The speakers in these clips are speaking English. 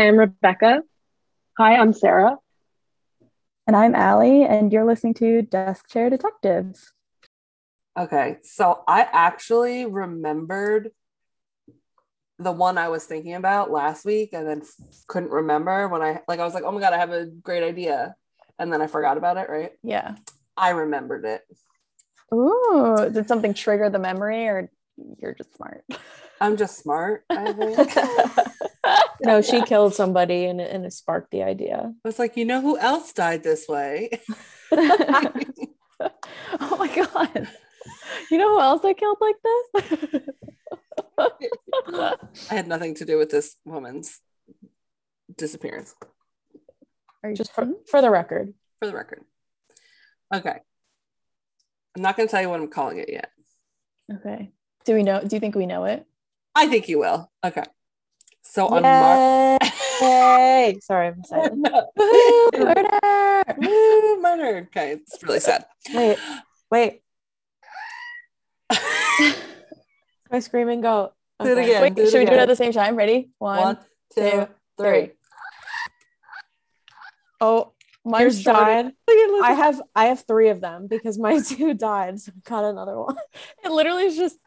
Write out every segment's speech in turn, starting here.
Hi, I'm Rebecca. Hi, I'm Sarah. And I'm Ally, and you're listening to Desk Chair Detectives. Okay, so I actually remembered the one I was thinking about last week and then couldn't remember when I like I was like, "Oh my god, I have a great idea." And then I forgot about it, right? Yeah. I remembered it. Ooh, did something trigger the memory or you're just smart? I'm just smart, I think. no, she killed somebody and, and it sparked the idea. I was like, you know who else died this way? oh my god. You know who else I killed like this? I had nothing to do with this woman's disappearance. Are you Just for, for the record. For the record. Okay. I'm not going to tell you what I'm calling it yet. Okay. Do we know? Do you think we know it? I think you will. Okay. So on Yay! Mar- Sorry, I'm excited. Woo, murder! Woo, murder! Okay, it's really sad. Wait, wait. My screaming goat. Do it again. Wait, do it should we do it at the same time? Ready? One. One, two, two, three. Oh, Mine's yours died. Look at Liz. I have I have three of them because my two died, so I got another one. It literally is just.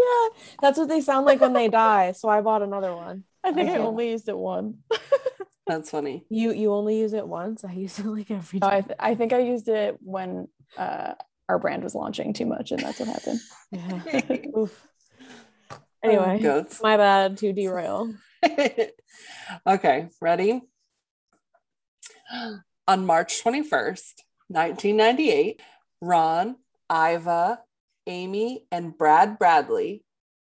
Yeah, that's what they sound like when they die. So I bought another one. I think I, can't. only used it one. That's funny. You you only use it once. I use it like every No, day. I, th- I think I used it when uh, our brand was launching too much, and that's what happened. Yeah. Oof. Anyway, Goats. my bad to derail. okay, ready? On March 21st, 1998, Ron, Iva, Amy, and Brad Bradley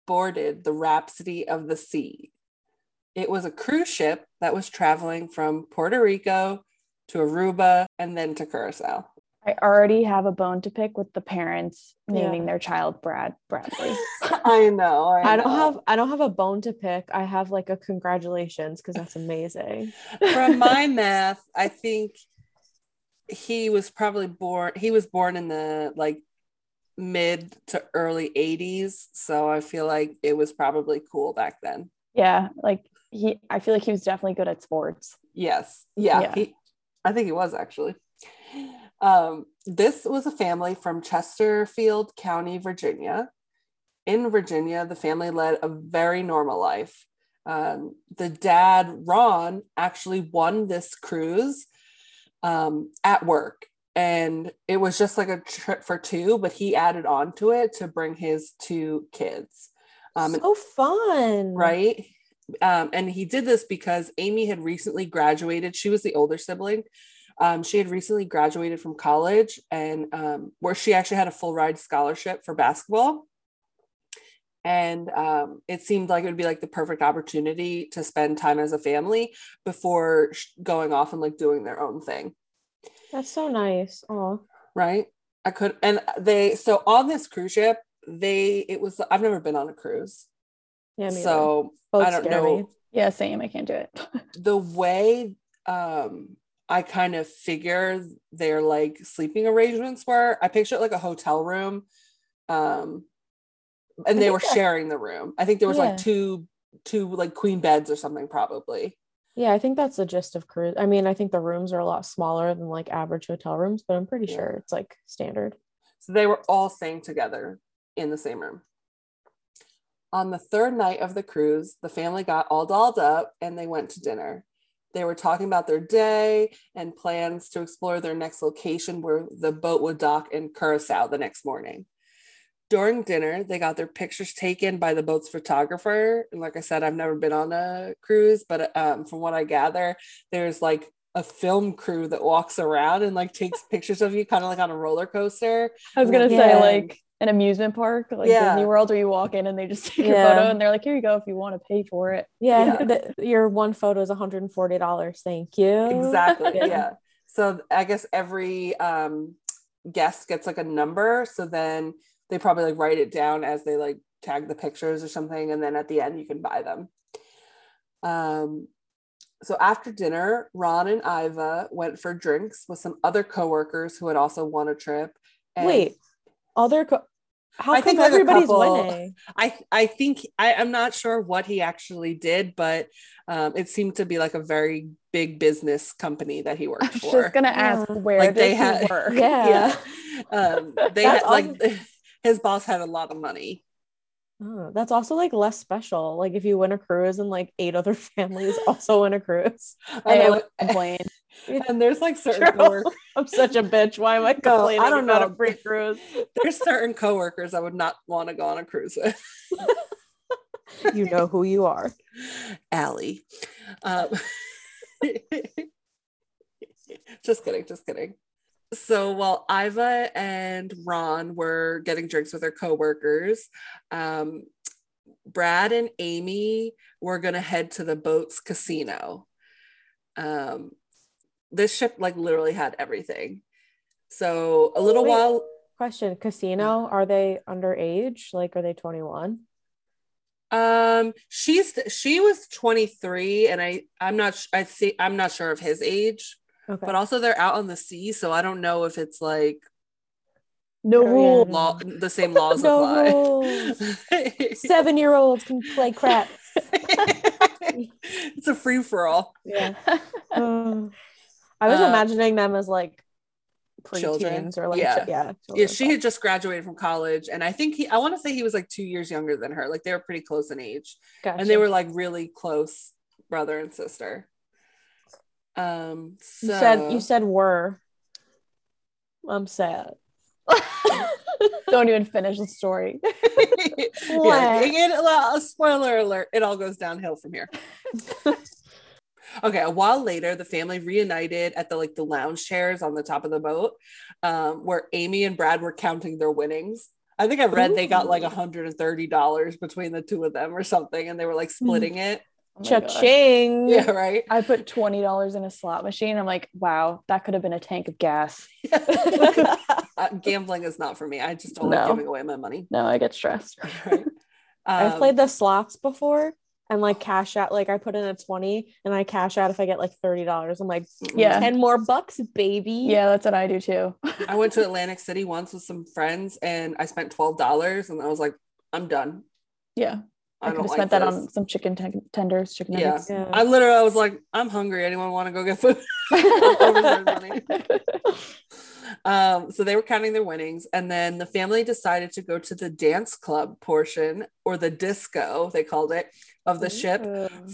boarded the Rhapsody of the Sea. It was a cruise ship that was traveling from Puerto Rico to Aruba and then to Curacao. I already have a bone to pick with the parents Yeah. naming their child Brad Bradley. I know. I, I don't know. have I don't have a bone to pick. I have like a congratulations because that's amazing. from my math, I think he was probably born. He was born in the like mid to early '80s, so I feel like it was probably cool back then. yeah, like he. I feel like he was definitely good at sports. Yes, yeah, Yeah. He, I think he was actually. Um, this was a family from Chesterfield County, Virginia. In Virginia, the family led a very normal life. Um, the dad, Ron, actually won this cruise um, at work. And it was just like a trip for two, but he added on to it to bring his two kids. Um, and- so fun. right? Um, and he did this because Amy had recently graduated. She was the older sibling. Um, she had recently graduated from college, and um, where she actually had a full ride scholarship for basketball. And um, it seemed like it would be like the perfect opportunity to spend time as a family before going off and like doing their own thing That's so nice. Oh, right i could and they so on this cruise ship they it was i've never been on a cruise yeah. me so i don't know me. Yeah, same. I can't do it. the way um I kind of figure their like sleeping arrangements were, I picture it like a hotel room. Um and they were sharing the room. I think there was Yeah. like two two like queen beds or something probably. Yeah, I think that's the gist of cruise. I mean, I think the rooms are a lot smaller than like average hotel rooms, but I'm pretty Yeah. sure it's like standard. So they were all staying together in the same room. On the third night of the cruise, the family got all dolled up and they went to dinner. They were talking about their day and plans to explore their next location where the boat would dock in Curacao the next morning. During dinner, they got their pictures taken by the boat's photographer. And like I said, I've never been on a cruise, but um, from what I gather, there's like a film crew that walks around and like takes pictures of you, kind of like on a roller coaster. I was gonna Yeah. say like an amusement park, like Yeah. Disney World, where you walk in and they just take your Yeah. photo and they're like, "Here you go, if you want to pay for it." Yeah, Yeah. the- your one photo is $140. Thank you. exactly Yeah. yeah. so i guess every um guest gets like a number so then they probably like write it down as they like tag the pictures or something and then at the end you can buy them um so after dinner ron and iva went for drinks with some other coworkers who had also won a trip and Wait, other co- How I come think, everybody's couple- winning? I I think I, I'm not sure what he actually did, but um, it seemed to be like a very big business company that he I worked was for. just gonna ask Yeah. where Like, they he had- work? Yeah. Um, they That's had like his boss had a lot of money. Oh, that's also like less special. Like if you win a cruise and like eight other families also win a cruise. I I would complain. and there's like certain coworkers, I'm such a bitch. Why am I No, I don't know. a free cruise? there's certain coworkers I would not want to go on a cruise with. You know who you are. Ally. Um, just kidding, just kidding. So while Iva and Ron were getting drinks with their coworkers, um, Brad and Amy were gonna head to the boat's casino. Um, this ship like literally had everything. So a little Wait. while Question: Casino? Are they underage? Like, are they 21? Um, she's she was 23, and I I'm not I see I'm not sure of his age, Okay. but also they're out on the sea, so I don't know if it's like No rule. law the same laws No apply. Seven year olds can play crap. it's a free for all. Yeah. Uh, I was Uh, imagining them as like Children. preteens or like Yeah. yeah. yeah, Yeah, she had just graduated from college, and I think he I want to say he was like two years younger than her. Like they were pretty close in age. and they were like really close brother and sister. Um, so You said you said were. I'm sad. Don't even finish the story. yeah, well, spoiler alert, it all goes downhill from here. okay, a while later, the family reunited at the like the lounge chairs on the top of the boat, um, where Amy and Brad were counting their winnings. I think I read they got like $130 between the two of them or something, and they were like splitting it. Oh. Cha-ching. Yeah, right. I put twenty dollars in a slot machine. I'm like, wow, that could have been a tank of gas. Uh, gambling is not for me. I just don't like giving away my money. No, I get stressed. Right? I've Um, played the slots before and like cash out. Like I put in a 20 and I cash out if I get like $30. I'm like, Yeah. 10 more bucks, baby. Yeah, that's what I do too. I went to Atlantic City once with some friends and I spent twelve dollars and I was like, I'm done. Yeah, I, I, could don't have like spent that this. on some chicken ten- tenders, chicken Yeah. nuggets. Yeah. I literally I was like, I'm hungry. Anyone want to go get food? Money. Um, so they were counting their winnings, and then the family decided to go to the dance club portion or the disco, they called it, of the ship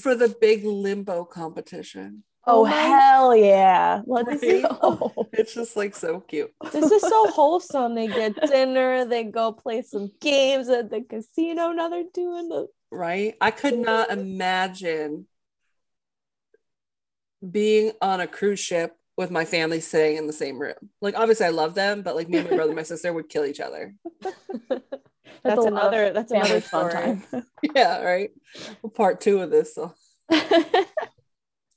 for the big limbo competition. oh Oh hell yeah! Let's Right? go. It's just like so cute. This is so wholesome. They get dinner, they go play some games at the casino. Now they're doing the right? I could not imagine being on a cruise ship with my family sitting in the same room. Like, obviously, I love them, but like me and my brother, and my sister would kill each other. that's, a lot of another that's another fun time. yeah, right. Well, part two of this. So,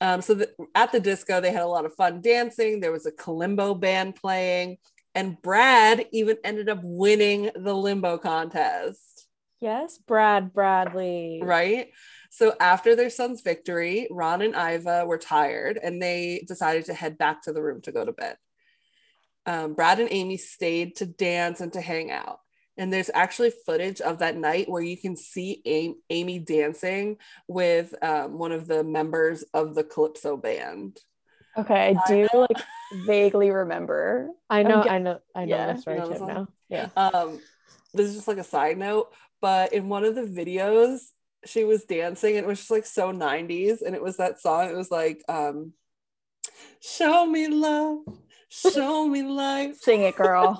um, so the, at the disco, they had a lot of fun dancing. There was a kalimbo band playing, and Brad even ended up winning the limbo contest. Yes, Brad Bradley. right? So after their son's victory, Ron and Iva were tired and they decided to head back to the room to go to bed. Um, Brad and Amy stayed to dance and to hang out. And there's actually footage of that night where you can see Amy, Amy dancing with um, one of the members of the Calypso band. okay, I do like vaguely remember. I know, I know, I know Yeah, this right you know tip this one? now. Yeah. Um, this is just like a side note, but in one of the videos, she was dancing and it was just like so 90s. And it was that song, it was like, um, Show me love, show me life. Sing it, girl.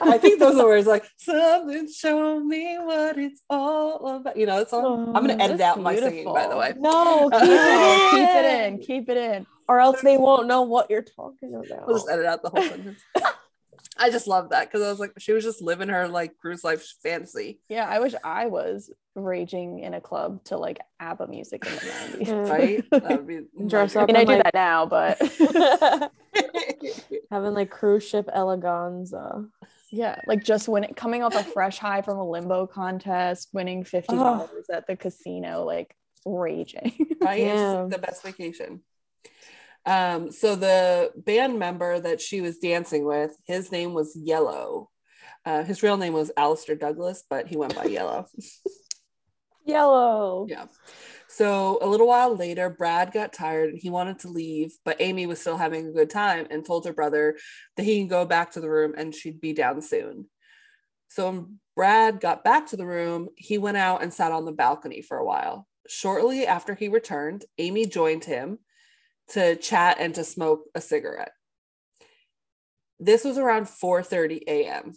I think those are words like something, show me what it's all about. You know, that song. I'm gonna Oh, edit out my singing, by the way. No, keep, it keep it in. in. Keep it in. or else they won't know what you're talking about. We'll just edit out the whole sentence. I just love that because I was like, she was just living her like cruise life fantasy, Yeah, I wish I was raging in a club to like ABBA music in the 90s. Mm. right? That would be Dress I mean, I do like- that now, but Having like cruise ship eleganza. yeah, like just when it coming off a fresh high from a limbo contest, winning fifty dollars at the casino, like raging. right? It's Yeah. like, the best vacation. Um, so the band member that she was dancing with, his name was Yellow. Uh, his real name was Alistair Douglas, but he went by Yellow. Yellow. Yeah. So a little while later, Brad got tired and he wanted to leave, but Amy was still having a good time and told her brother that he can go back to the room and she'd be down soon. So when Brad got back to the room, he went out and sat on the balcony for a while. Shortly after he returned, Amy joined him to chat and to smoke a cigarette. This was around 4:30 a.m.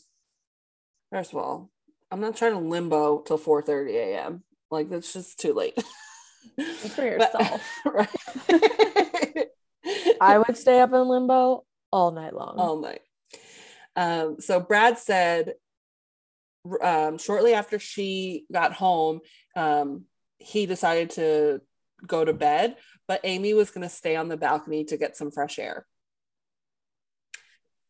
First of all, I'm not trying to limbo till 4:30 a.m. Like that's just too late. For yourself. right. I would stay up in limbo all night long. all night. Um, so Brad said um, shortly after she got home, um, he decided to go to bed, but Amy was going to stay on the balcony to get some fresh air.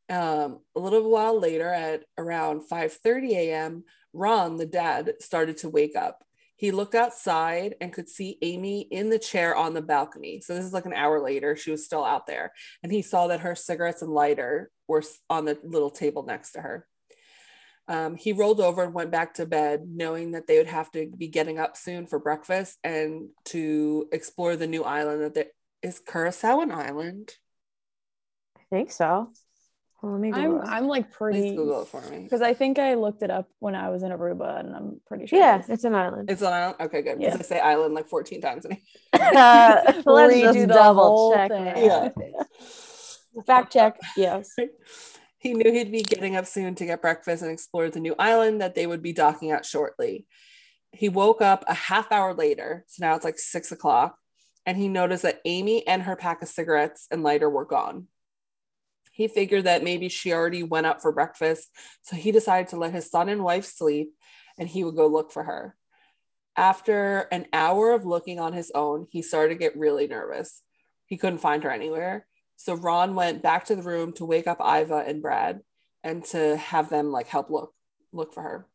Um, a little while later, at around 5:30 a.m., Ron, the dad, started to wake up. He looked outside and could see Amy in the chair on the balcony. So this is like an hour later. She was still out there, and he saw that her cigarettes and lighter were on the little table next to her. Um, he rolled over and went back to bed, knowing that they would have to be getting up soon for breakfast and to explore the new island that there is Curacao an island. I think so. Well, let me I'm it. I'm like Please pretty Google it for me. because I think I looked it up when I was in Aruba and I'm pretty sure. yeah, it's- it's an island. It's an island. Okay, good. Because Yeah. I say island like 14 times. in Uh, let's Redo just double check. thing. that. Fact check. Yes. He knew he'd be getting up soon to get breakfast and explore the new island that they would be docking at shortly. He woke up a half hour later, so now it's like six o'clock, and he noticed that Amy and her pack of cigarettes and lighter were gone. He figured that maybe she already went up for breakfast, so he decided to let his son and wife sleep and he would go look for her. After an hour of looking on his own, he started to get really nervous. He couldn't find her anywhere. So Ron went back to the room to wake up Iva and Brad and to have them like help look look for her.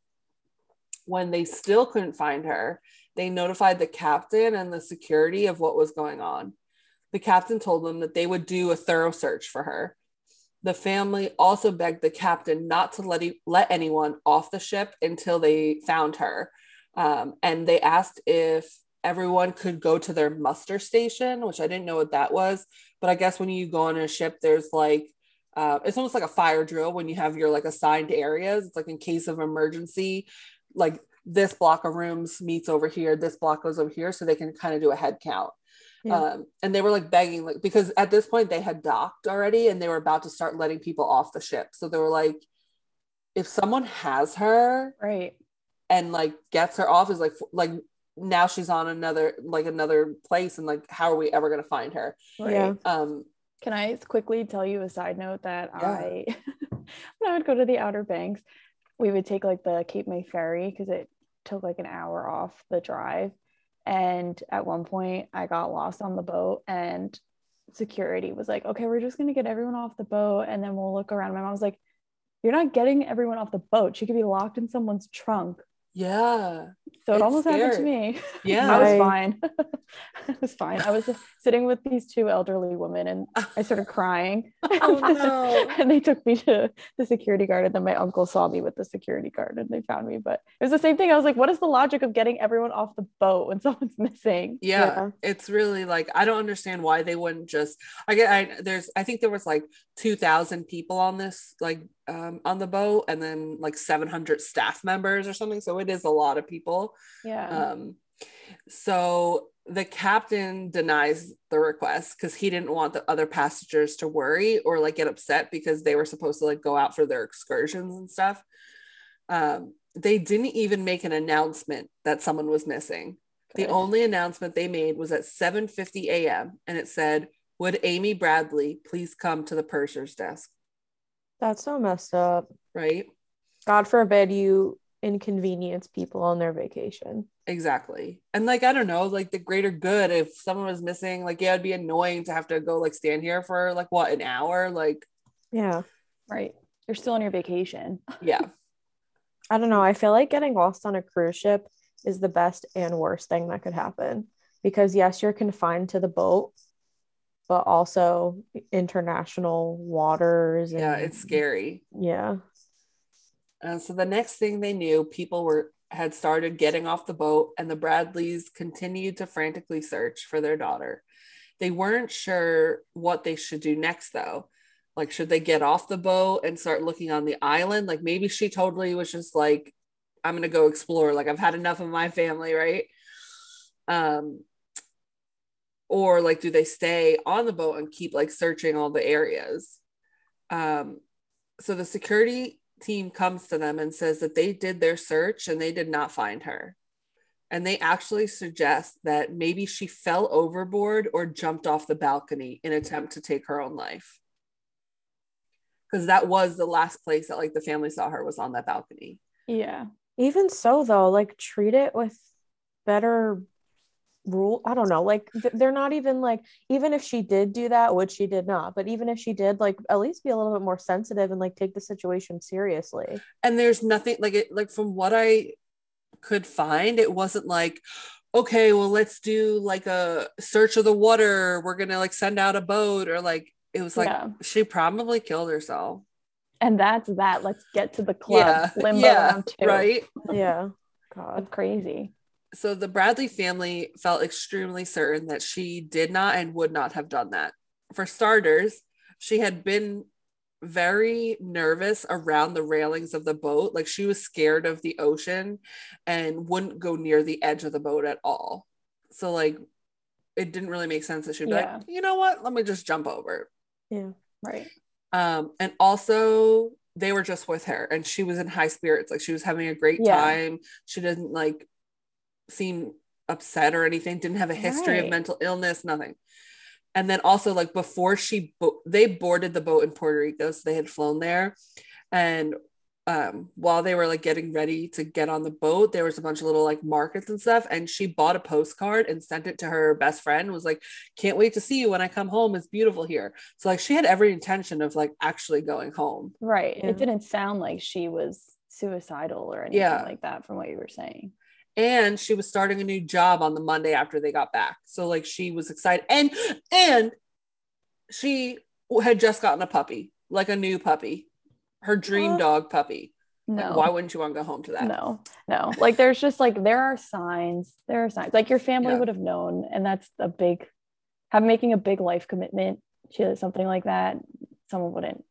When they still couldn't find her, they notified the captain and the security of what was going on. The captain told them that they would do a thorough search for her. The family also begged the captain not to let, e- let anyone off the ship until they found her. Um, and they asked if everyone could go to their muster station, which I didn't know what that was. But I guess when you go on a ship, there's like, uh, it's almost like a fire drill when you have your like assigned areas. It's like in case of emergency, like this block of rooms meets over here, this block goes over here, so they can kind of do a head count. Yeah. Um, and they were like begging, like because at this point they had docked already and they were about to start letting people off the ship. So they were like, if someone has her Right. and like gets her off, is like like now she's on another like another place, and like how are we ever gonna find her? Right. Yeah. Um, Can I quickly tell you a side note that Yeah. I, when I would go to the Outer Banks, we would take like the Cape May ferry because it took like an hour off the drive. And at one point, I got lost on the boat, and security was like, "Okay, we're just gonna get everyone off the boat, and then we'll look around." My mom was like, "You're not getting everyone off the boat. She could be locked in someone's trunk." yeah, So it It's almost happened to me. yeah. I was fine. I was fine. I was sitting with these two elderly women and I started crying. Oh, no. and they took me to the security guard. And then my uncle saw me with the security guard and they found me. But it was the same thing. I was like, what is the logic of getting everyone off the boat when someone's missing? yeah, Yeah. it's really like i don't understand why they wouldn't just i get i there's i think there was like 2000 people on this like um on the boat and then like 700 staff members or something so it is a lot of people Yeah. um so the captain denies the request because he didn't want the other passengers to worry or like get upset because they were supposed to like go out for their excursions and stuff um they didn't even make an announcement that someone was missing the only announcement they made was at 7:50 a.m. and it said, "Would Amy Bradley please come to the purser's desk?" That's so messed up. Right? God forbid you inconvenience people on their vacation. Exactly. And like I don't know, like the greater good if someone was missing, like yeah, it'd be annoying to have to go like stand here for like what, an hour? Like Yeah. right. You're still on your vacation. yeah. I don't know. I feel like getting lost on a cruise ship is the best and worst thing that could happen because, yes, you're confined to the boat, but also international waters. And, Yeah, it's scary. Yeah. And so the next thing they knew, people were had started getting off the boat, and the Bradleys continued to frantically search for their daughter. They weren't sure what they should do next, though. Like, should they get off the boat and start looking on the island? Like, maybe she totally was just like, I'm gonna go explore. Like, I've had enough of my family, right? Um, or like, do they stay on the boat and keep like searching all the areas? Um, so the security team comes to them and says that they did their search and they did not find her. And they actually suggest that maybe she fell overboard or jumped off the balcony in attempt to take her own life. Because that was the last place that like the family saw her was on that balcony. Yeah. Even so, though, like treat it with better rule. I don't know. Like th- they're not even like even if she did do that, which she did not, but even if she did, like at least be a little bit more sensitive and like take the situation seriously. And there's nothing like it like from what I could find, it wasn't like, okay, well, let's do like a search of the water. We're gonna like send out a boat or like it was like Yeah. she probably killed herself. And that's that. Let's get to the club. Yeah, Limbo yeah, round two. Right. Yeah. God. Crazy. So the Bradley family felt extremely certain that she did not and would not have done that. For starters, she had been very nervous around the railings of the boat. Like she was scared of the ocean and wouldn't go near the edge of the boat at all. So, like, it didn't really make sense that she'd be Yeah. like, you know what? Let me just jump over. Yeah. Right. Um, and also, they were just with her and she was in high spirits. Like, she was having a great Yeah. time. She didn't like seem upset or anything, didn't have a history of mental illness, nothing. And then also, like, before she, bo- they boarded the boat in Puerto Rico, so they had flown there. And um, while they were like getting ready to get on the boat, there was a bunch of little like markets and stuff. And she bought a postcard and sent it to her best friend. Was like, "Can't wait to see you when I come home. It's beautiful here." So like she had every intention of like actually going home. Right. Yeah. It didn't sound like she was suicidal or anything Yeah. like that from what you were saying. And she was starting a new job on the Monday after they got back. So like she was excited and and she had just gotten a puppy, like a new puppy, her dream What? dog puppy. Like, No. why wouldn't you want to go home to that? No, no. Like there's just like there are signs. There are signs. Like your family Yeah. would have known, and that's a big have making a big life commitment to something like that. Someone wouldn't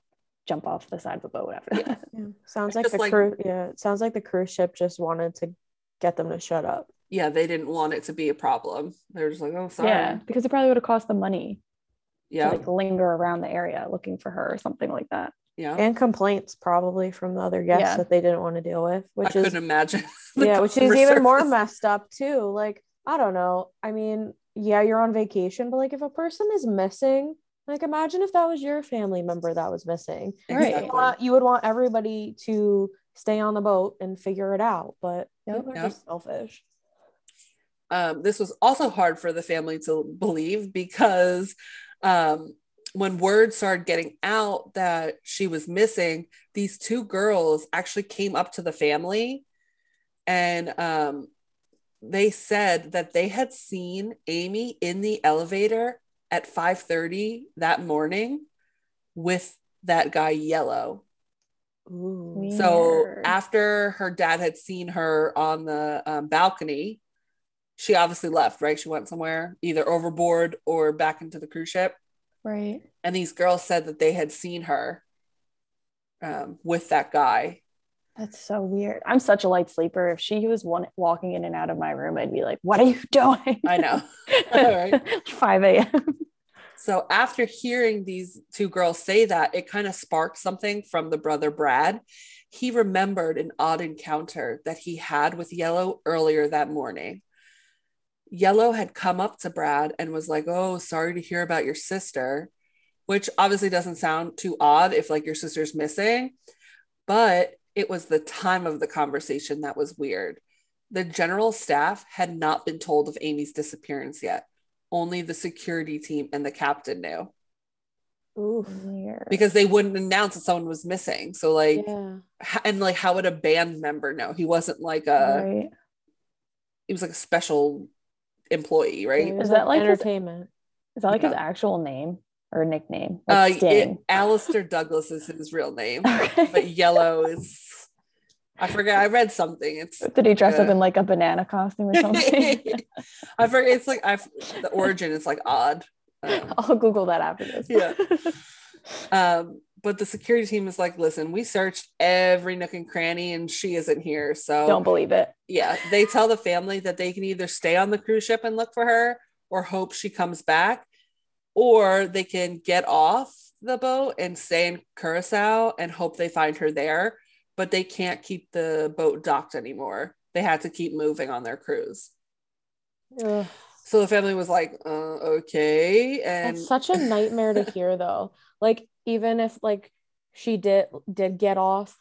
jump off the side of the boat after Yeah. that. Yeah. Sounds It's like the like- crew. Yeah. It sounds like the cruise ship just wanted to get them to shut up. Yeah, they didn't want it to be a problem. They were just like, oh, sorry. Yeah, because it probably would have cost them money Yeah. to like linger around the area looking for her or something like that. yeah. And complaints probably from the other guests Yeah. that they didn't want to deal with, I which is couldn't imagine. yeah, which is customer even more messed up too. Like, I don't know. I mean, yeah, you're on vacation, but like if a person is missing, like imagine if that was your family member that was missing. Right. Exactly. You would want everybody to stay on the boat and figure it out, but Yep. people are Yep. just selfish. um, this was also hard for the family to believe because um, when word started getting out that she was missing, these two girls actually came up to the family and um, they said that they had seen Amy in the elevator at 5:30 that morning with that guy Yellow. Ooh. So Weird. after her dad had seen her on the um, balcony, she obviously left, right? She went somewhere, either overboard or back into the cruise ship. Right. And these girls said that they had seen her um, with that guy. That's so weird. I'm such a light sleeper. If she was one walking in and out of my room, I'd be like, "What are you doing?" I know. Right. 5 a.m. So after hearing these two girls say that, it kind of sparked something from the brother Brad. He remembered an odd encounter that he had with Yellow earlier that morning. Yellow had come up to Brad and was like, "Oh, sorry to hear about your sister," which obviously doesn't sound too odd if like your sister's missing, but it was the time of the conversation that was weird. The general staff had not been told of Amy's disappearance yet only the security team and the captain knew Oof. Weird. because they wouldn't announce that someone was missing. So like, Yeah. h- and like, how would a band member know? He wasn't like a, right. he was like a special employee, right? Is that like his- entertainment? Is that like his actual name or nickname? Uh, Like it, Alistair Douglas is his real name, okay. but Yellow is I forget. I read something. It's Did he dress up in like a banana costume or something? I forget. It's like I the origin is like odd. Um, I'll Google that after this. Yeah. um, but the security team is like, listen, we searched every nook and cranny, and she isn't here. So Don't believe it. yeah, they tell the family that they can either stay on the cruise ship and look for her, or hope she comes back, or they can get off the boat and stay in Curacao and hope they find her there. But they can't keep the boat docked anymore. They had to keep moving on their cruise. Ugh. So the family was like, uh, okay. And That's such a nightmare to hear though. Like even if like she did did get off,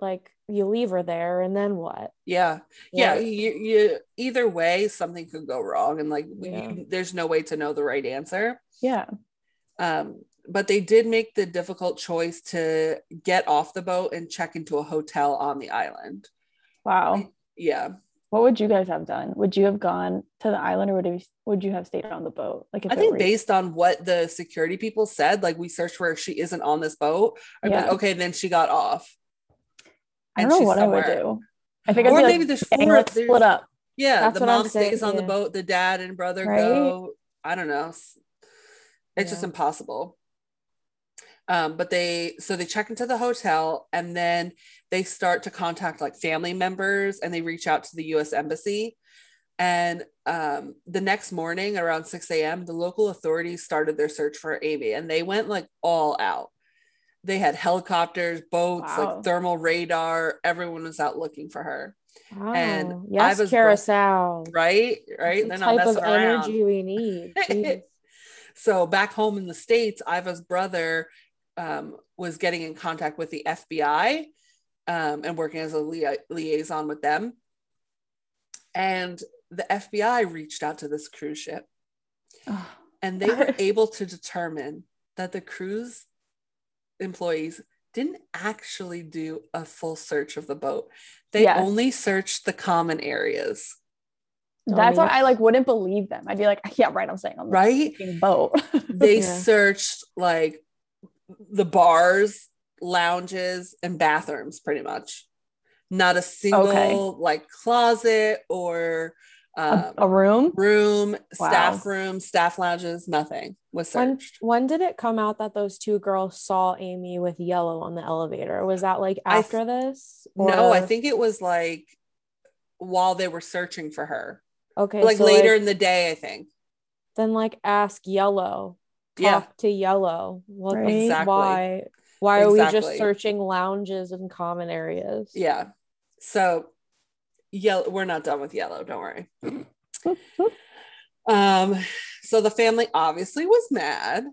like you leave her there and then what? yeah, yeah, Like, you, you either way, something could go wrong. And like, Yeah. there's no way to know the right answer. Yeah. Um, but they did make the difficult choice to get off the boat and check into a hotel on the island. Wow. Yeah. What would you guys have done? Would you have gone to the island or would you would you have stayed on the boat? Like if I think were- based on what the security people said, like we searched her, she isn't on this boat. I'd be like, Yeah. okay, then she got off. I don't know what I would do. I think I'd Or maybe like, there's "Gang, four. let's there's- split up. Yeah, That's the mom stays on the boat, the dad and brother Right? go. I don't know. It's just impossible. Um, but they so they check into the hotel and then they start to contact like family members and they reach out to the US Embassy. And um, the next morning around 6 a.m., the local authorities started their search for Amy and they went like all out. They had helicopters, boats, Wow. like thermal radar. Everyone was out looking for her. And Wow. yes, Iva's bro- Curacao. Right? Right? The type of around. energy we need. So back home in the states iva's brother um, was getting in contact with the fbi um, and working as a lia- liaison with them and the fbi reached out to this cruise ship Ugh. and they were able to determine that the cruise employees didn't actually do a full search of the boat they Yes. only searched the common areas That's why I like wouldn't believe them. I'd be like, yeah, right. I'm saying on the right boat. they Yeah. searched like the bars, lounges, and bathrooms pretty much. Not a single Okay. like closet or a, um, a room. room, staff room, staff lounges, nothing was When searched. when did it come out that those two girls saw Amy with yellow on the elevator? Was that like I th- after this? no, I think it was like while they were searching for her. okay, like so, later in the day, I think. then like ask yellow. Talk Yeah. to yellow. What Right. Exactly. why? Why are we just searching lounges and common areas? Yeah. So yellow, we're not done with yellow, don't worry. um, so the family obviously was mad.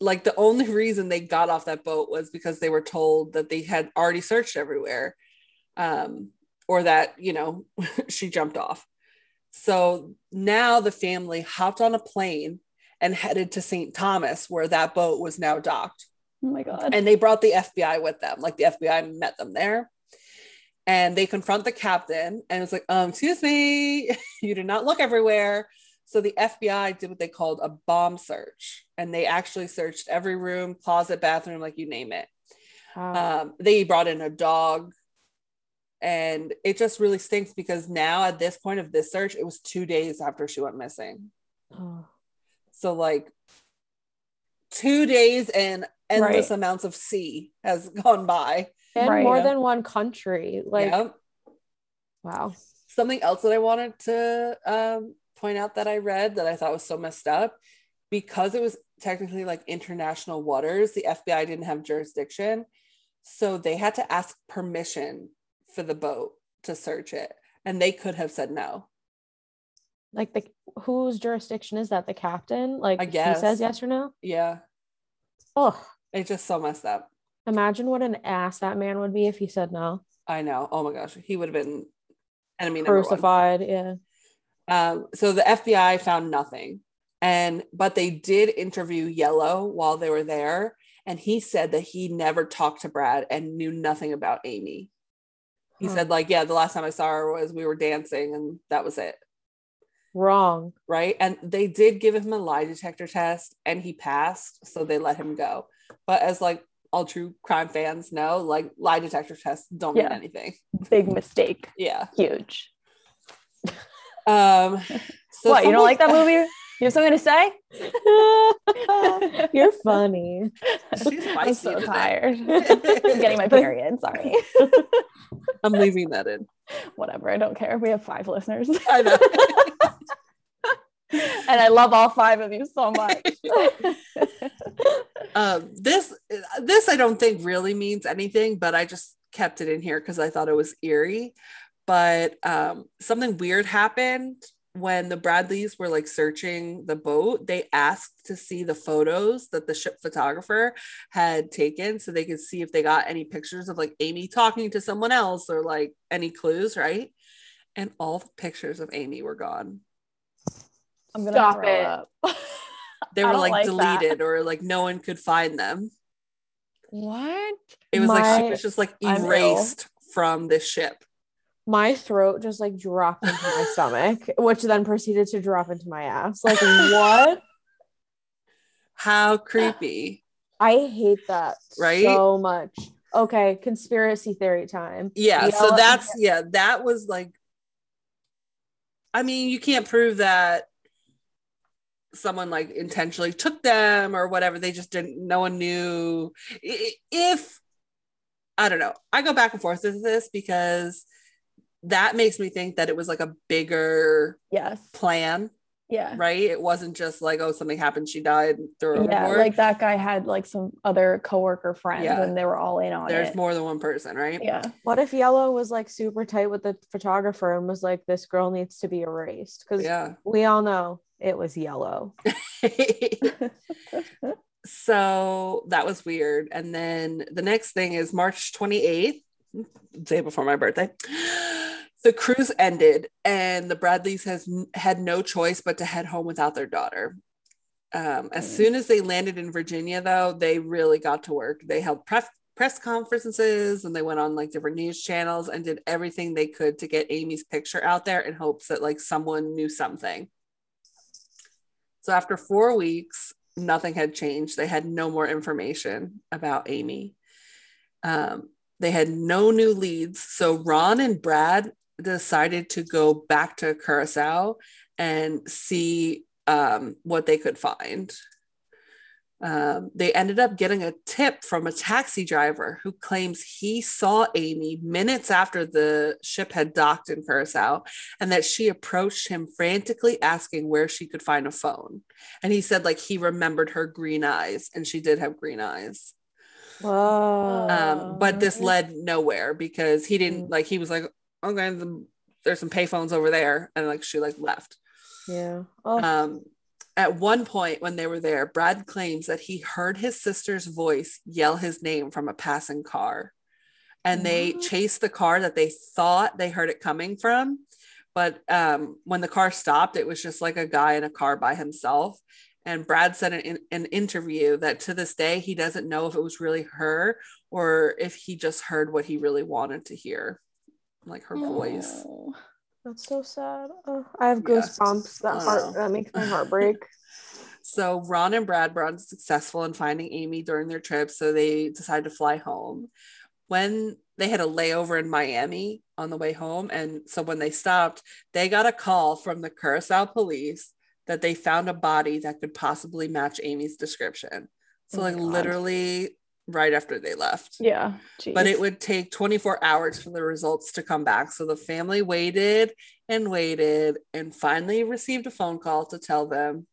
Like the only reason they got off that boat was because they were told that they had already searched everywhere. Um, or that, you know, she jumped off. So now the family hopped on a plane and headed to St. Thomas, where that boat was now docked Oh my god. and they brought the FBI with them. Like the FBI met them there. And they confront the captain and it's like, um, excuse me, you did not look everywhere. So the FBI did what they called a bomb search. And they actually searched every room, closet, bathroom, like you name it. Wow. Um, they brought in a dog. And it just really stinks because now at this point of this search, it was two days after she went missing. Oh. So like two days and endless Right. amounts of sea has gone by. in Right. more than one country. Like, yeah. wow. Something else that I wanted to um, point out that I read that I thought was so messed up because it was technically like international waters, the FBI didn't have jurisdiction. So they had to ask permission for the boat to search it. And they could have said no. Like the whose jurisdiction is that? The captain? Like I he says yes or no? Yeah. Oh, It's just so messed up. imagine what an ass that man would be if he said no. I know. Oh my gosh. He would have been enemy. Crucified. Yeah. Um, so the FBI found nothing. And but they did interview Yellow while they were there. And he said that he never talked to Brad and knew nothing about Amy. He Huh. said, like, yeah, the last time I saw her was we were dancing and that was it. Wrong. Right. And they did give him a lie detector test and he passed. So they let him go. But as like all true crime fans know, like lie detector tests don't mean anything. Big mistake. Yeah. Huge. Um. So what? You don't like that movie? You have something to say? You're funny. I'm so tired. I'm getting my period. Sorry. I'm leaving that in. Whatever. I don't care. We have five listeners. I know. And I love all five of you so much. um, this this I don't think really means anything, but I just kept it in here because I thought it was eerie. But um, something weird happened when the Bradleys were like searching the boat. They asked to see the photos that the ship photographer had taken, so they could see if they got any pictures of like Amy talking to someone else or like any clues, right? And all the pictures of Amy were gone. I'm gonna Stop throw it. up. They were like, like that. deleted or like no one could find them. What? It was like she was just like erased from this ship. My throat just like dropped into my stomach, which then proceeded to drop into my ass. Like, what? How creepy. I hate that Right? so much. Okay, conspiracy theory time. Yeah, so Yellow- that's yeah, that was like I mean, you can't prove that someone like intentionally took them or whatever. They just didn't no one knew if I don't know. I go back and forth with this because that makes me think that it was like a bigger Yes. plan, Yeah. right? It wasn't just like, oh, something happened, she died, threw her Yeah, overboard. like that guy had like some other coworker friends Yeah. and they were all in on it. There's more than one person, right? Yeah. What if Yellow was like super tight with the photographer and was like, this girl needs to be erased? Because Yeah. we all know it was Yellow. so that was weird. And then the next thing is March 28th, day before my birthday. The cruise ended, and the Bradleys has had no choice but to head home without their daughter. Um, as Mm. soon as they landed in Virginia, though, they really got to work. They held press press conferences and they went on like different news channels and did everything they could to get Amy's picture out there in hopes that like someone knew something. So after four weeks, nothing had changed. They had no more information about Amy. Um, they had no new leads. So Ron and Brad decided to go back to Curacao and see um, what they could find. Um, they ended up getting a tip from a taxi driver who claims he saw Amy minutes after the ship had docked in Curacao and that she approached him frantically asking where she could find a phone. And he said, like, he remembered her green eyes, and she did have green eyes. Whoa. Um, but this led nowhere because he didn't like, he was like, okay, the, there's some payphones over there. And like, she like left. yeah. Oh, Um, at one point when they were there, Brad claims that he heard his sister's voice yell his name from a passing car. And they chased the car that they thought they heard it coming from. But um, when the car stopped, it was just like a guy in a car by himself. And Brad said in an interview that to this day, he doesn't know if it was really her or if he just heard what he really wanted to hear, like her voice. That's so sad. Oh, I have goosebumps. That I heart that makes my heart break. So Ron and Brad were unsuccessful in finding Amy during their trip, so they decided to fly home. When they had a layover in Miami on the way home, and so when they stopped, they got a call from the Curacao police that they found a body that could possibly match Amy's description. So Oh like God. literally right after they left. Yeah. But it would take 24 hours for the results to come back. So the family waited and waited and finally received a phone call to tell them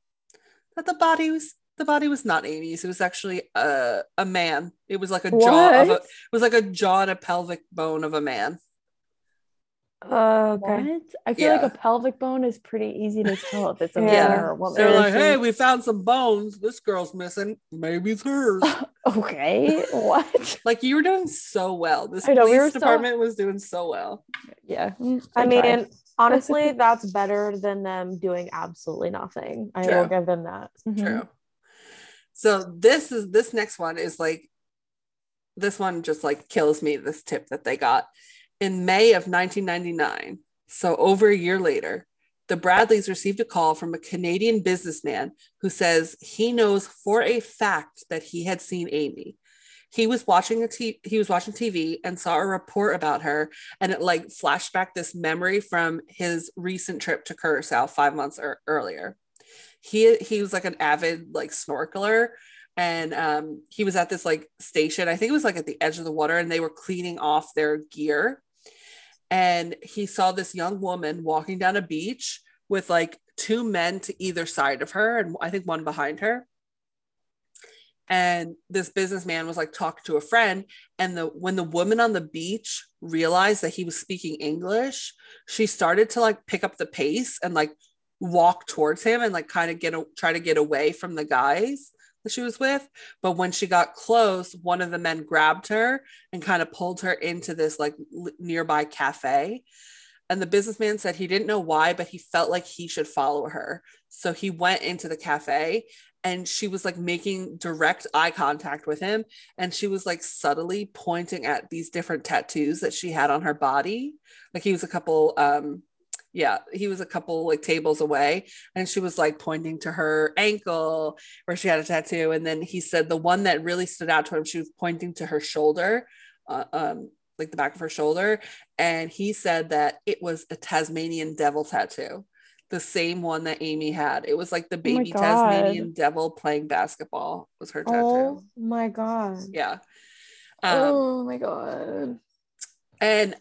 that the body was the body was not Amy's. It was actually a, a man. It was like a jaw of a, it was like a jaw and a pelvic bone of a man. Oh, okay. What? I feel like a pelvic bone is pretty easy to tell if it's a Yeah. man or a woman. They're like, hey, we found some bones. This girl's missing. Maybe it's hers. okay. What? like you were doing so well. This I know, we police were so- department was doing so well. Yeah. mm, I mean, honestly, that's better than them doing absolutely nothing. I True. will give them that. Mhm. True. So this is this next one is like this one just like kills me this tip that they got in May of 1999. So over a year later, the Bradleys received a call from a Canadian businessman who says he knows for a fact that he had seen Amy. he was watching a t- he was watching TV and saw a report about her and it like flashed back this memory from his recent trip to Curacao 5 months er- earlier. He he was like an avid like snorkeler and um he was at this like station. I think it was like at the edge of the water and they were cleaning off their gear. And he saw this young woman walking down a beach with like two men to either side of her and I think one behind her. And this businessman was like talking to a friend and the when the woman on the beach realized that he was speaking english she started to like pick up the pace and like walk towards him and like kind of get a, try to get away from the guys she was with but when she got close one of the men grabbed her and kind of pulled her into this like l- nearby cafe. And the businessman said he didn't know why but he felt like he should follow her. So he went into the cafe and she was like making direct eye contact with him. And she was like subtly pointing at these different tattoos that she had on her body. Like he was a couple um yeah he was a couple like tables away and she was like pointing to her ankle where she had a tattoo and then he said the one that really stood out to him she was pointing to her shoulder uh, um like the back of her shoulder and he said that it was a tasmanian devil tattoo the same one that Amy had. It was like the baby God. Tasmanian devil playing basketball was her tattoo. Oh my god. Yeah. Um, oh my god. and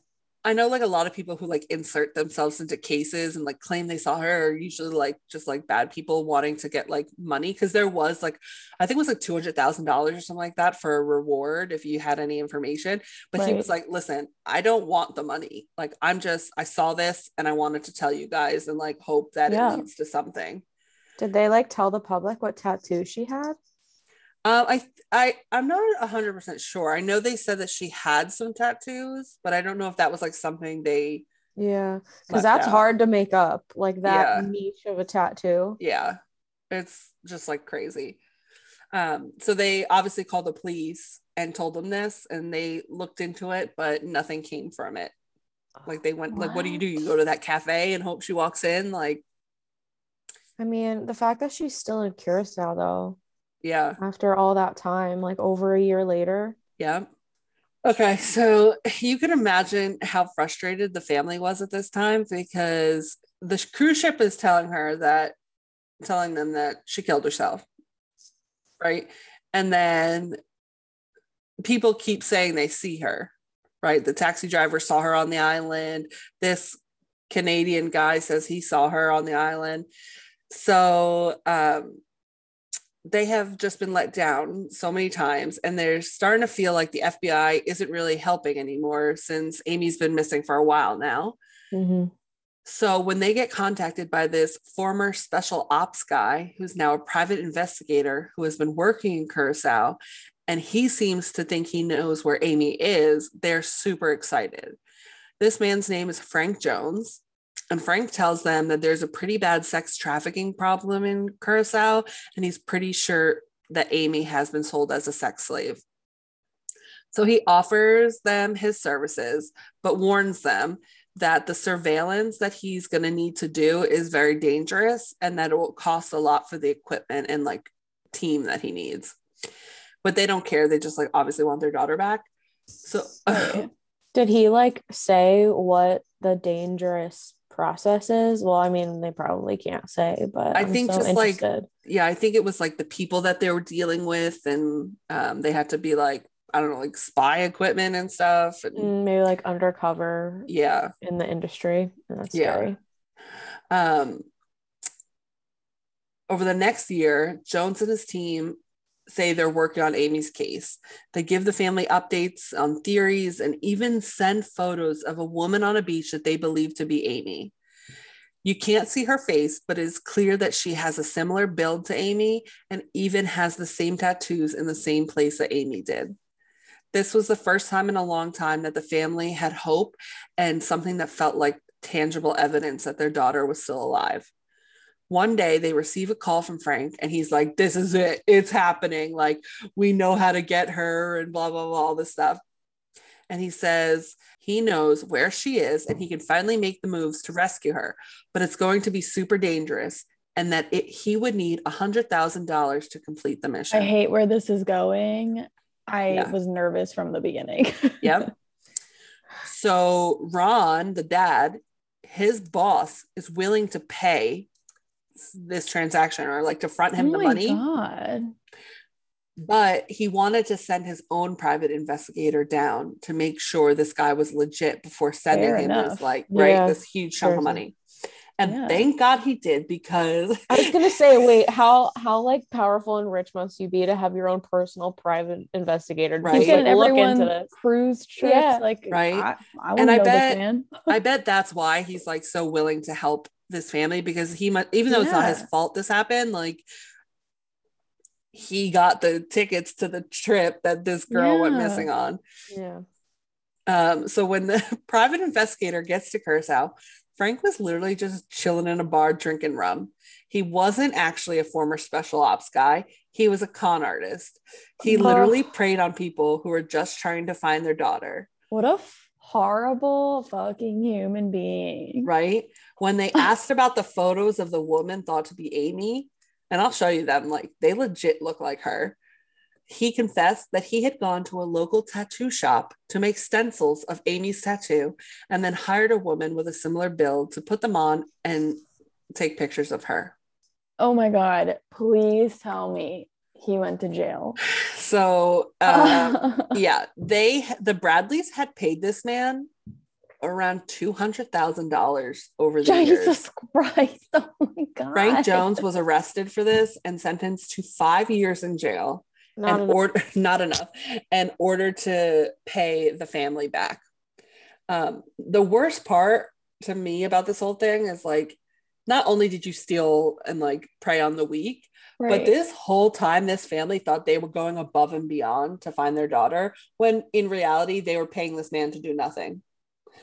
I know like a lot of people who like insert themselves into cases and like claim they saw her are usually like just like bad people wanting to get like money because there was like I think it was like two hundred thousand dollars or something like that for a reward if you had any information. But he was like, "Listen, I don't want the money. Like I'm just I saw this and I wanted to tell you guys and like hope that Yeah. it leads to something." Did they like tell the public what tattoo she had? Um, I I I'm not hundred percent sure. I know they said that she had some tattoos, but I don't know if that was like something they. Yeah, because that's out. hard to make up, like that Yeah. niche of a tattoo. Yeah, it's just like crazy. Um, so they obviously called the police and told them this, and they looked into it, but nothing came from it. Like they went, like, what do you do? You go to that cafe and hope she walks in, like, I mean, the fact that she's still in Curacao though, yeah. after all that time, like over a year later. Yeah. Okay, so you can imagine how frustrated the family was at this time because the cruise ship is telling her that, telling them that she killed herself, right? And then people keep saying they see her, right? The taxi driver saw her on the island. This Canadian guy says he saw her on the island. So, um, they have just been let down so many times and they're starting to feel like the FBI isn't really helping anymore since Amy's been missing for a while now. Mhm. So when they get contacted by this former special ops guy who's now a private investigator who has been working in Curacao and he seems to think he knows where Amy is, they're super excited. This man's name is Frank Jones. And Frank tells them that there's a pretty bad sex trafficking problem in Curacao, and he's pretty sure that Amy has been sold as a sex slave. So he offers them his services, but warns them that the surveillance that he's going to need to do is very dangerous and that it will cost a lot for the equipment and like team that he needs. But they don't care. They just like obviously want their daughter back. So Did he like say what the dangerous process is? Well, I mean, they probably can't say, but I I'm think so just, like, yeah, I think it was like the people that they were dealing with, and um, they had to be like, I don't know, like spy equipment and stuff. And Mm, maybe like undercover yeah. in the industry. That's Yeah. scary. Um, over the next year, Jones and his team say they're working on Amy's case. They give the family updates on theories and even send photos of a woman on a beach that they believe to be Amy. You can't see her face, but it's clear that she has a similar build to Amy and even has the same tattoos in the same place that Amy did. This was the first time in a long time that the family had hope and something that felt like tangible evidence that their daughter was still alive. One day they receive a call from Frank and he's like, This is it. It's happening. Like, we know how to get her and blah, blah, blah, all this stuff. And he says he knows where she is and he can finally make the moves to rescue her, but it's going to be super dangerous and that it, he would need $100,000 to complete the mission. I hate where this is going. I Yeah. was nervous from the beginning. Yep. so Ron, the dad, his boss is willing to pay this transaction or like to front him oh the my money, God. But he wanted to send his own private investigator down to make sure this guy was legit before sending Fair him this enough. like right Yeah, this huge chunk of money. And Yeah. thank God he did because I was gonna say, wait, how how like powerful and rich must you be to have your own personal private investigator? Right. He's just, getting like, look everyone into this? cruise trips. Yeah. Like, Right. I, I And and I I bet- I bet that's why he's like so willing to help this family because he must, even though it's not his fault this happened, like he got the tickets to the trip that this girl went missing on. Yeah. Um, so when the private investigator gets to Curacao, Frank was literally just chilling in a bar drinking rum. He wasn't actually a former special ops guy. He was a con artist. He literally preyed on people who were just trying to find their daughter. What a horrible fucking human being. right? When they asked about the photos of the woman thought to be Amy, and I'll show you them, like they legit look like her. He confessed that he had gone to a local tattoo shop to make stencils of Amy's tattoo and then hired a woman with a similar build to put them on and take pictures of her. Oh my God. Please tell me he went to jail. So, um, yeah, they, the Bradleys had paid this man around $200,000 over the years. Jesus Christ. Oh my God. Frank Jones was arrested for this and sentenced to five years in jail Not and enough. order not enough and ordered to pay the family back. Um, the worst part to me about this whole thing is like not only did you steal and like prey on the weak, but this whole time this family thought they were going above and beyond to find their daughter when in reality they were paying this man to do nothing.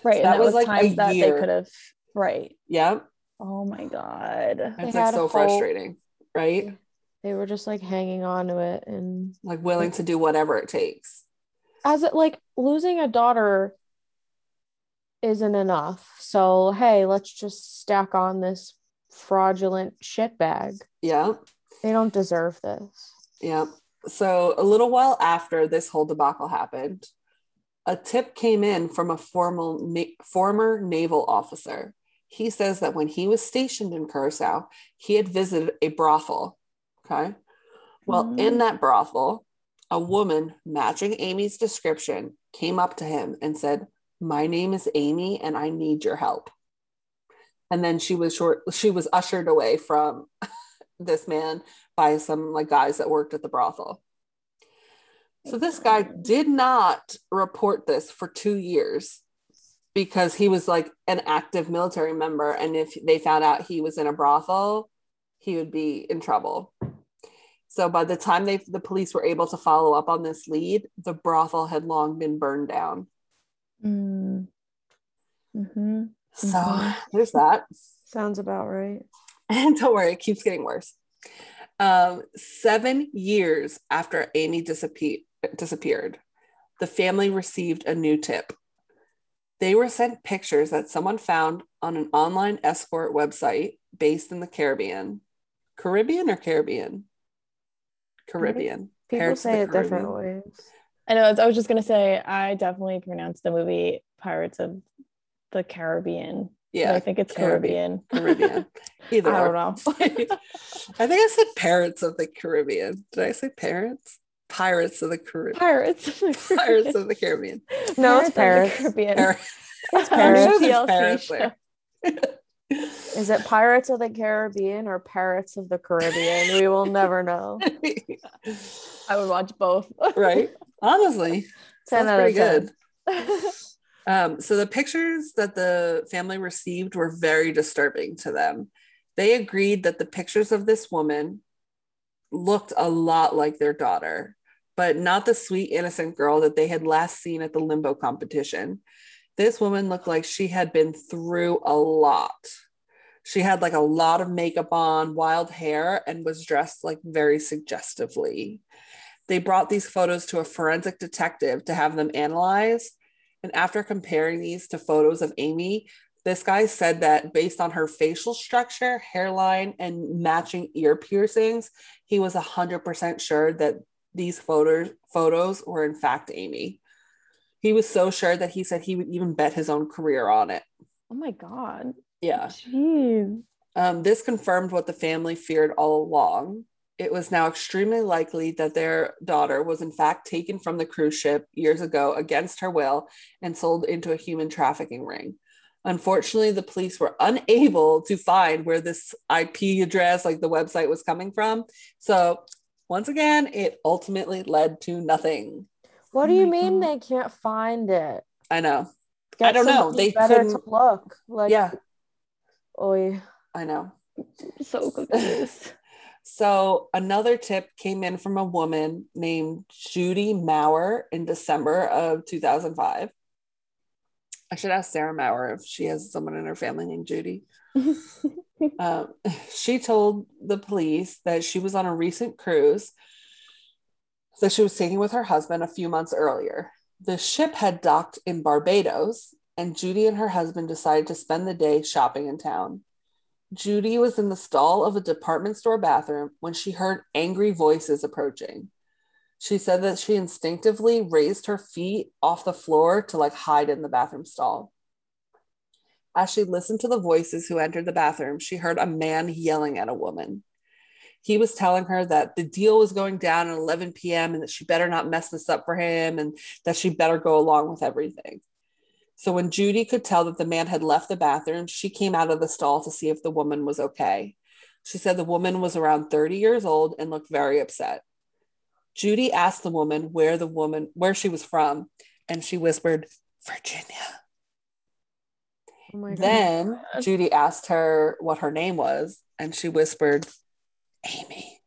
Right. so that that was was like a that year. they could have. Right. Yep. Oh my God. It's like so frustrating, right? They were just like hanging on to it and Like willing to do whatever it takes. as it like losing a daughter isn't enough. So hey, let's just stack on this fraudulent shitbag. Yeah. They don't deserve this. Yeah. So a little while after this whole debacle happened, a tip came in from a formal na- former naval officer. He says that when he was stationed in Curacao, he had visited a brothel. Okay. Well, Mhm. in that brothel, a woman matching Amy's description came up to him and said, "My name is Amy, and I need your help." And then she was short. She was ushered away from this man by some like guys that worked at the brothel. So this guy did not report this for two years because he was like an active military member. And if they found out he was in a brothel, he would be in trouble. So by the time they the police were able to follow up on this lead, the brothel had long been burned down. Mm. hmm So Mhm. there's that. Sounds about right. And don't worry, it keeps getting worse. Um, seven years after Amy disappeared, disappeared, the family received a new tip. They were sent pictures that someone found on an online escort website based in the Caribbean. Caribbean or Caribbean? Caribbean. People Parents of say the it different ways. I know. I was just gonna say I definitely pronounced the movie Pirates of the Caribbean. but Yeah, I think it's Caribbean. Caribbean. Caribbean. Either. I don't know. I think I said parents of the Caribbean. Did I say parents? Pirates of the Caribbean. Pirates. of the Pirates Caribbean. of the Caribbean. No, it's of the Paris. Caribbean. It's I'm Paris. sure there's TLC parrots show. there. Is it Pirates of the Caribbean or Pirates of the Caribbean? We will never know. I would watch both. right? Honestly, sounds pretty 10. good. Um, so the pictures that the family received were very disturbing to them. They agreed that the pictures of this woman looked a lot like their daughter, but not the sweet, innocent girl that they had last seen at the limbo competition. This woman looked like she had been through a lot. She had like a lot of makeup on, wild hair, and was dressed like very suggestively. They brought these photos to a forensic detective to have them analyzed. And after comparing these to photos of Amy, this guy said that based on her facial structure, hairline, and matching ear piercings, he was 100% sure that these photos photos were in fact Amy. He was so sure that he said he would even bet his own career on it. Oh my god. Yeah. Jeez. Um, this confirmed what the family feared all along. It was now extremely likely that their daughter was, in fact, taken from the cruise ship years ago against her will and sold into a human trafficking ring. Unfortunately, the police were unable to find where this IP address, like the website, was coming from. So, once again, it ultimately led to nothing. What do you my mean they can't find it? I know. Get I don't know. They better couldn't- look. Like Yeah, Oy. I know. So confused. So another tip came in from a woman named Judy Maurer in December of 2005. I should ask Sarah Maurer if she has someone in her family named Judy. Um, she told the police that she was on a recent cruise that she was taking with her husband a few months earlier. The ship had docked in Barbados, and Judy and her husband decided to spend the day shopping in town. Judy was in the stall of a department store bathroom when she heard angry voices approaching. She said that she instinctively raised her feet off the floor to like hide in the bathroom stall. As she listened to the voices who entered the bathroom, she heard a man yelling at a woman. He was telling her that the deal was going down at 11 p.m. and that she better not mess this up for him and that she better go along with everything. So when Judy could tell that the man had left the bathroom, she came out of the stall to see if the woman was okay. She said the woman was around 30 years old and looked very upset. Judy asked the woman where the woman where she was from, and she whispered, Virginia. Oh my god. Then Judy asked her what her name was, and she whispered, Amy.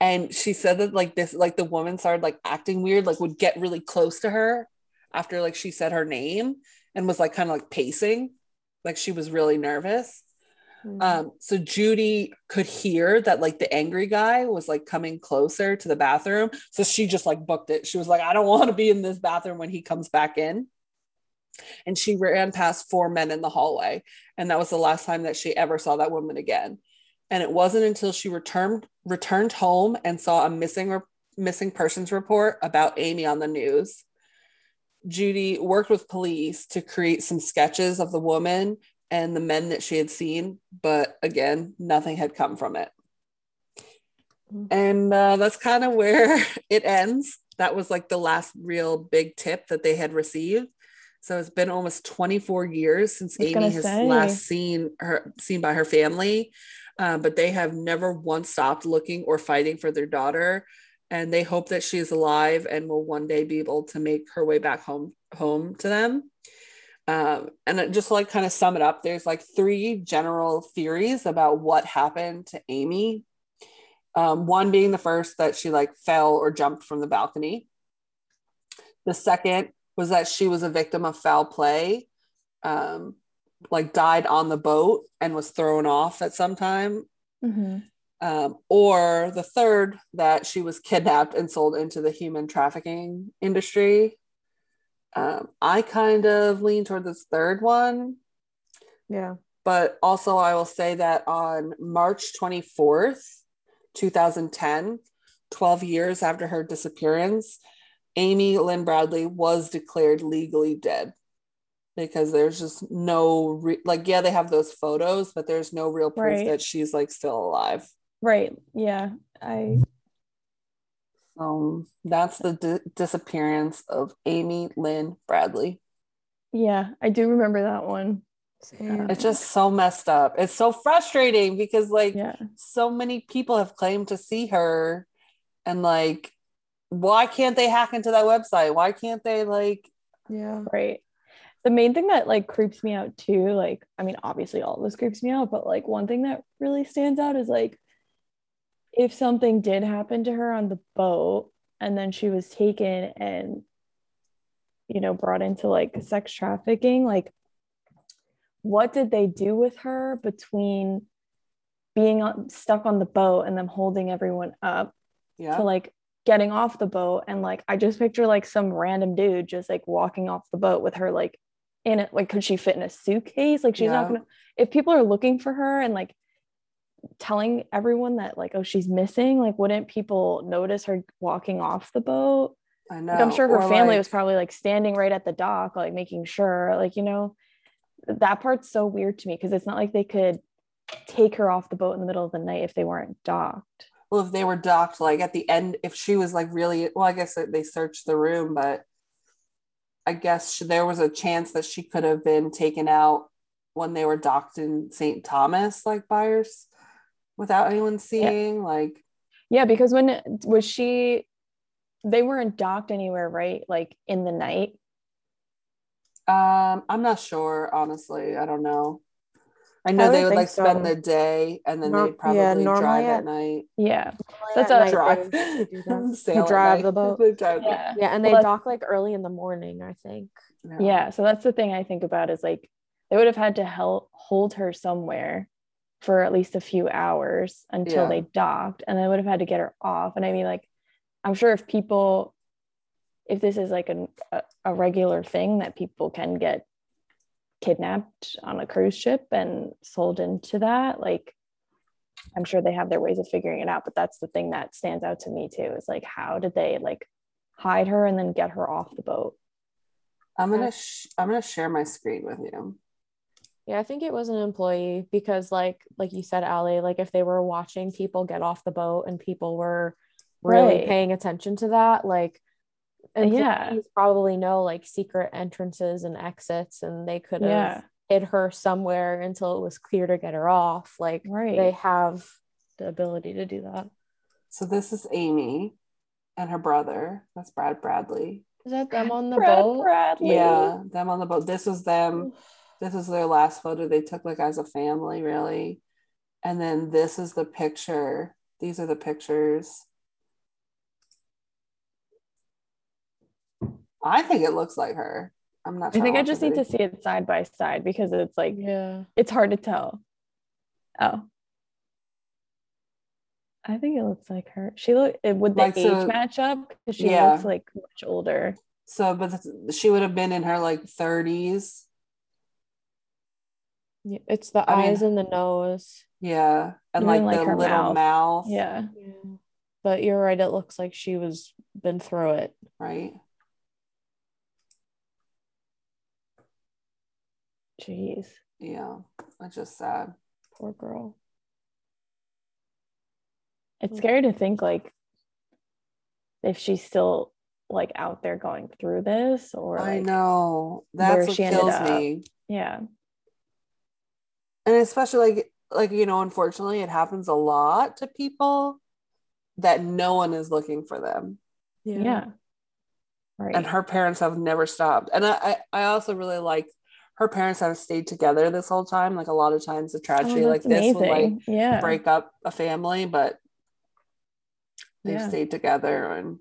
And she said that like this, like the woman started like acting weird, like would get really close to her after like she said her name and was like kind of like pacing, like she was really nervous. Mm. Um, so Judy could hear that like the angry guy was like coming closer to the bathroom. So she just like booked it. She was like, I don't want to be in this bathroom when he comes back in. And she ran past four men in the hallway. And that was the last time that she ever saw that woman again. And it wasn't until she returned returned home and saw a missing missing persons report about Amy on the news. Judy worked with police to create some sketches of the woman and the men that she had seen, but again, nothing had come from it. And uh, that's kind of where it ends. That was like the last real big tip that they had received. So it's been almost 24 years since Amy has say. last seen her seen by her family, uh, but they have never once stopped looking or fighting for their daughter, and they hope that she is alive and will one day be able to make her way back home home to them. Um, and just to, like kind of sum it up, there's like three general theories about what happened to Amy. Um, one being the first that she like fell or jumped from the balcony. The second was that she was a victim of foul play, um, like died on the boat and was thrown off at some time. Mhm. Um, or the third, that she was kidnapped and sold into the human trafficking industry. Um, I kind of lean toward this third one, yeah. but also I will say that on March 24th, 2010, 12 years after her disappearance, Amy Lynn Bradley was declared legally dead because there's just no, re- like, yeah, they have those photos, but there's no real proof Right. that she's like still alive. Right. Yeah. I Um, that's the di- disappearance of Amy Lynn Bradley. yeah, I do remember that one. Same. It's just so messed up. It's so frustrating because like Yeah. so many people have claimed to see her and like why can't they hack into that website? Why can't they like yeah. Right. The main thing that like creeps me out too, like, I mean, obviously all of this creeps me out, but like one thing that really stands out is like if something did happen to her on the boat and then she was taken and you know brought into like sex trafficking, like what did they do with her between being on, stuck on the boat and them holding everyone up yeah. to like getting off the boat and like I just picture like some random dude just like walking off the boat with her like in it like could she fit in a suitcase like she's Yeah. not gonna if people are looking for her and like telling everyone that like oh she's missing like wouldn't people notice her walking off the boat I know. like i'm sure her Or, family like, was probably like standing right at the dock like making sure like you know that part's so weird to me because it's not like they could take her off the boat in the middle of the night if they weren't docked well if they were docked like at the end if she was like really well i guess they searched the room but i guess she, there was a chance that she could have been taken out when they were docked in st thomas like buyers without anyone seeing like yeah because when was she they weren't docked anywhere right? Like in the night? Um i'm not sure honestly i don't know i know I they would would think like spend the day and then Nor- they'd probably yeah, normally drive at at- night yeah That's At a- night drive they used to do that. Sail They at drive the boat. They drive the- yeah Yeah, and they that's- dock like early in the morning, I think. yeah so that's the thing i think about is like they would have had to help hold her somewhere for at least a few hours until Yeah. they docked and they would have had to get her off and i mean like i'm sure if people if this is like an, a, a regular thing that people can get kidnapped on a cruise ship and sold into that like i'm sure they have their ways of figuring it out but that's the thing that stands out to me too is like how did they like hide her and then get her off the boat i'm gonna sh- i'm gonna share my screen with you Yeah, I think it was an employee because like like you said, Ally like if they were watching people get off the boat and people were really Right. paying attention to that, like Yeah. employees probably know like secret entrances and exits and they could have Yeah. hid her somewhere until it was clear to get her off. Like Right. they have the ability to do that. So this is Amy and her brother. That's Brad Bradley. Is that them on the Brad boat? Bradley. Yeah, them on the boat. This was them. This is their last photo they took like as a family, really. And then this is the picture. These are the pictures. I think it looks like her. I'm not. I think I just need the to see it side by side because it's like Yeah. it's hard to tell. Oh. I think it looks like her. She look it- would the Like, age so- match up because she Yeah. looks like much older. So, but she would have been in her like 30s. Yeah, It's the I mean- eyes and the nose. Yeah, and Even, like, like, the her little mouth. mouth. Yeah. Yeah. But you're right, it looks like she was been through it. Right. Jeez. Yeah. It's just sad. Poor girl. It's Mm. scary to think like if she's still like out there going through this or I like, know. where That's what kills me. Yeah. And especially like like you know, unfortunately, it happens a lot to people that no one is looking for them. Yeah. Right. And her parents have never stopped. And I I, I also really like her parents have stayed together this whole time. Like a lot of times, a Oh, tragedy like that's this would like yeah. break up a family, but they've Yeah. stayed together and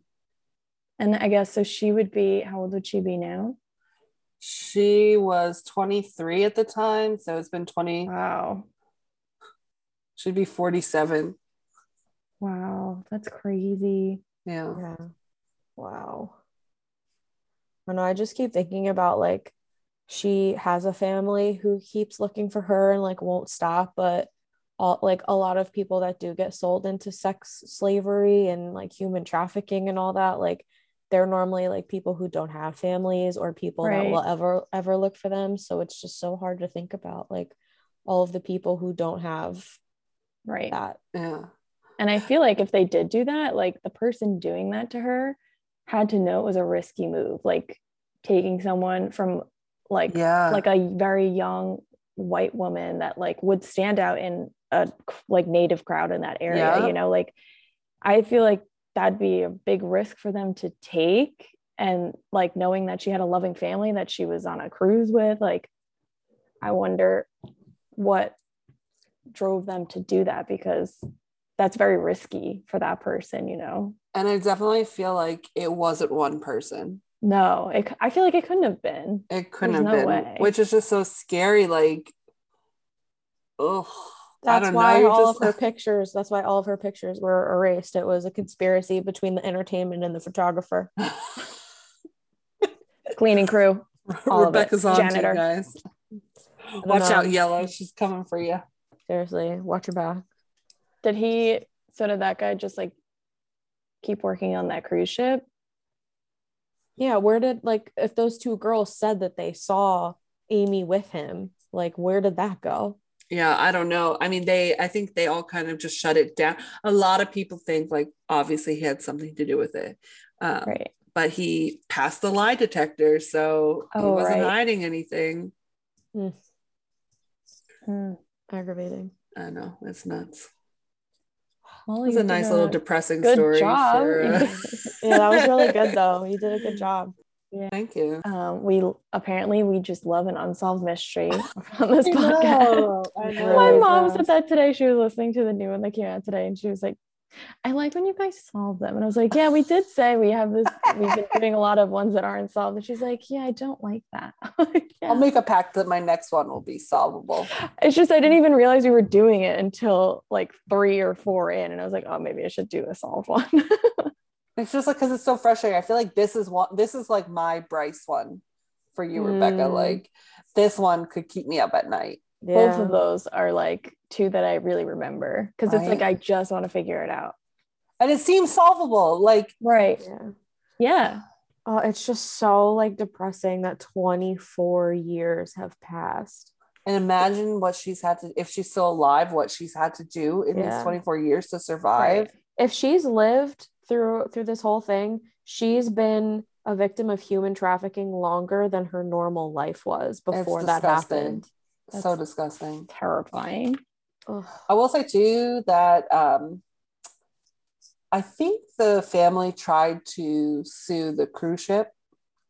And I guess so she would be how old would she be now? she was 23 at the time so it's been 20 Wow. she'd be 47 Wow. That's crazy. yeah Yeah. Wow. I know. I just keep thinking about like she has a family who keeps looking for her and like won't stop, but all like a lot of people that do get sold into sex slavery and like human trafficking and all that, like they're normally like people who don't have families or people that will ever ever look for them. So it's just so hard to think about like all of the people who don't have Right. that. yeah And I feel like if they did do that, like the person doing that to her had to know it was a risky move, like taking someone from like yeah like a very young white woman that like would stand out in a like native crowd in that area, Yeah. you know, like I feel like that'd be a big risk for them to take and like knowing that she had a loving family that she was on a cruise with like I wonder what drove them to do that because that's very risky for that person, you know. and i definitely feel like it wasn't one person No, it, I feel like it couldn't have been. it couldn't There's have no been way. which is just so scary like oh That's don't why know, all just- of her pictures, that's why all of her pictures were erased. It was a conspiracy between the entertainment and the photographer. Cleaning crew. All of it. rebecca's on you Janitor. guys watch out yellow she's coming for you Seriously, watch your back. Did he? So did that guy just like keep working on that cruise ship? Yeah, where did like if those two girls said that they saw Amy with him, like where did that go? Yeah, I don't know. I mean, they, I think they all kind of just shut it down. A lot of people think, like, obviously he had something to do with it. Um, Right. But he passed the lie detector, so he Oh, wasn't right. hiding anything. Hmm. Aggravating. I know, it's nuts. Well, It was a nice did little depressing good story. job. for, uh, Yeah, that was really good though. You did a good job. Thank you. um, we apparently we just love an unsolved mystery on this I podcast. know, I know. My mom does. said that today. She was listening to the new one that came out today, and she was like, "I like when you guys solve them." And I was like, "Yeah, we did say we have this. We've been doing a lot of ones that aren't solved." And she's like, "Yeah, I don't like that." Like, I'll make a pact that my next one will be solvable. It's just I didn't even realize we were doing it until like three or four in, and I was like, "Oh, maybe I should do a solved one." It's just like because it's so frustrating. I feel like this is one. This is like my Bryce one for you, Rebecca. Mm. Like this one could keep me up at night. Yeah. Both of those are like two that I really remember because it's like I just want to figure it out. and it seems solvable. Like Right. Yeah. Yeah. Oh, it's just so like depressing that 24 years have passed. and imagine what she's had to if she's still alive, what she's had to do in Yeah. these 24 years to survive. If she's lived through through this whole thing, she's been a victim of human trafficking longer than her normal life was before that disgusting. Happened. so disgusting. Terrifying. Ugh. I will say too that um I think the family tried to sue the cruise ship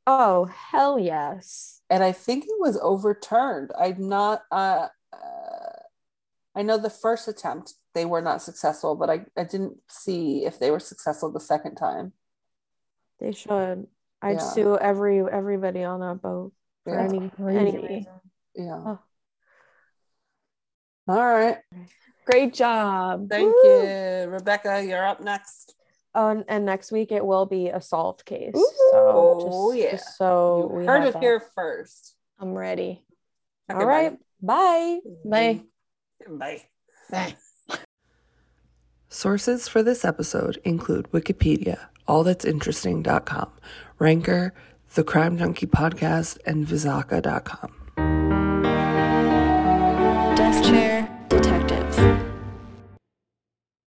Oh, hell yes. and I think it was overturned. I'm not. Uh, uh, I know the first attempt they were not successful, but I, I didn't see if they were successful the second time. They should. I'd Yeah. sue every everybody on that boat for Yeah. any any reason. Yeah. Oh. All right. Great job. Thank Woo. you, Rebecca. You're up next. Oh, and, and next week it will be a solved case. Ooh. So Oh, yeah. just so You we heard it that. here first. I'm ready. Okay, All right. Bye. Bye. Bye. Bye. Sources for this episode include Wikipedia, allthat'sinteresting.com, Ranker, the Crime Junkie podcast, and Vizaka.com. Desk chair.